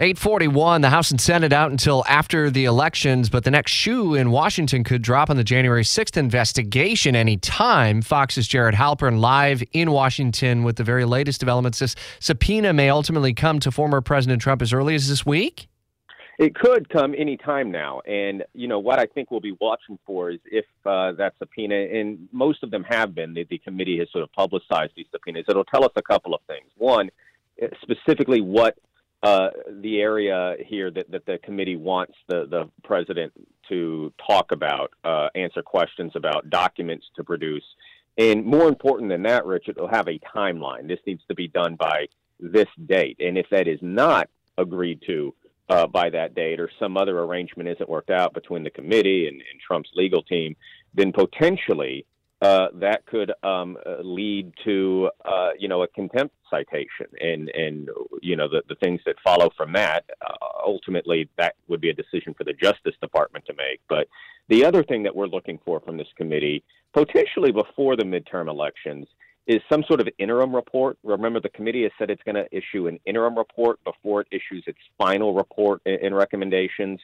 841, the House and Senate out until after the elections, but the next shoe in Washington could drop on the January 6th investigation anytime. Fox's Jared Halperin live in Washington with the very latest developments. This subpoena may ultimately come to former President Trump as early as this week. It could come any time now. And, you know, what I think we'll be watching for is if uh, that subpoena, and most of them have been, the, the committee has sort of publicized these subpoenas, it'll tell us a couple of things. One, specifically what uh, the area here that, that the committee wants the, the president to talk about, uh, answer questions about, documents to produce. And more important than that, Richard, it'll have a timeline. This needs to be done by this date. And if that is not agreed to uh, by that date or some other arrangement isn't worked out between the committee and, and Trump's legal team, then potentially uh, that could um, uh, lead to uh, you know a contempt citation and and you know the, the things that follow from that. Uh, ultimately that would be a decision for the Justice Department to make. But the other thing that we're looking for from this committee potentially before the midterm elections is some sort of interim report. Remember the committee has said it's going to issue an interim report before it issues its final report and recommendations.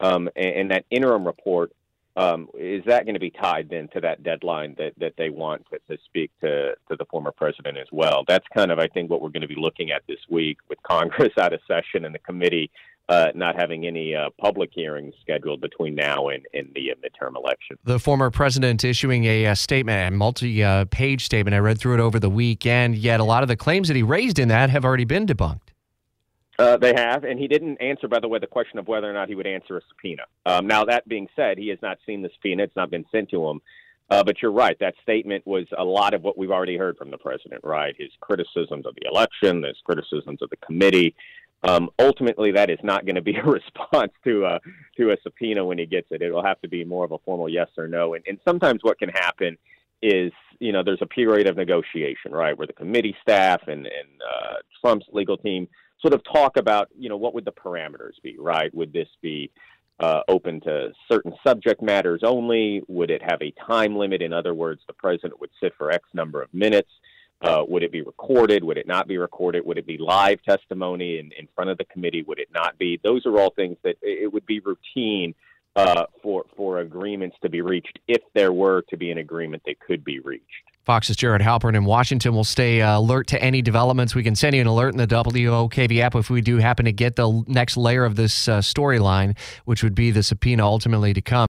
Um, and, and that interim report um, is that going to be tied then to that deadline that, that they want to, to speak to, to the former president as well? That's kind of, I think, what we're going to be looking at this week with Congress out of session and the committee uh, not having any uh, public hearings scheduled between now and, and the uh, midterm election. The former president issuing a, uh, statement, a multi uh, page statement. I read through it over the weekend, yet a lot of the claims that he raised in that have already been debunked. Uh, they have, and he didn't answer, by the way, the question of whether or not he would answer a subpoena. Um, now, that being said, he has not seen the subpoena; it's not been sent to him. Uh, but you're right; that statement was a lot of what we've already heard from the president. Right, his criticisms of the election, his criticisms of the committee. Um, ultimately, that is not going to be a response to a to a subpoena when he gets it. It will have to be more of a formal yes or no. And, and sometimes what can happen is you know there's a period of negotiation, right, where the committee staff and and uh, Trump's legal team sort of talk about, you know, what would the parameters be, right? Would this be uh, open to certain subject matters only? Would it have a time limit? In other words, the president would sit for X number of minutes. Uh, would it be recorded? Would it not be recorded? Would it be live testimony in, in front of the committee? Would it not be? Those are all things that it would be routine uh, for for agreements to be reached if there were to be an agreement that could be reached. Fox's Jared Halperin in Washington will stay uh, alert to any developments. We can send you an alert in the WOKV app if we do happen to get the next layer of this uh, storyline, which would be the subpoena ultimately to come.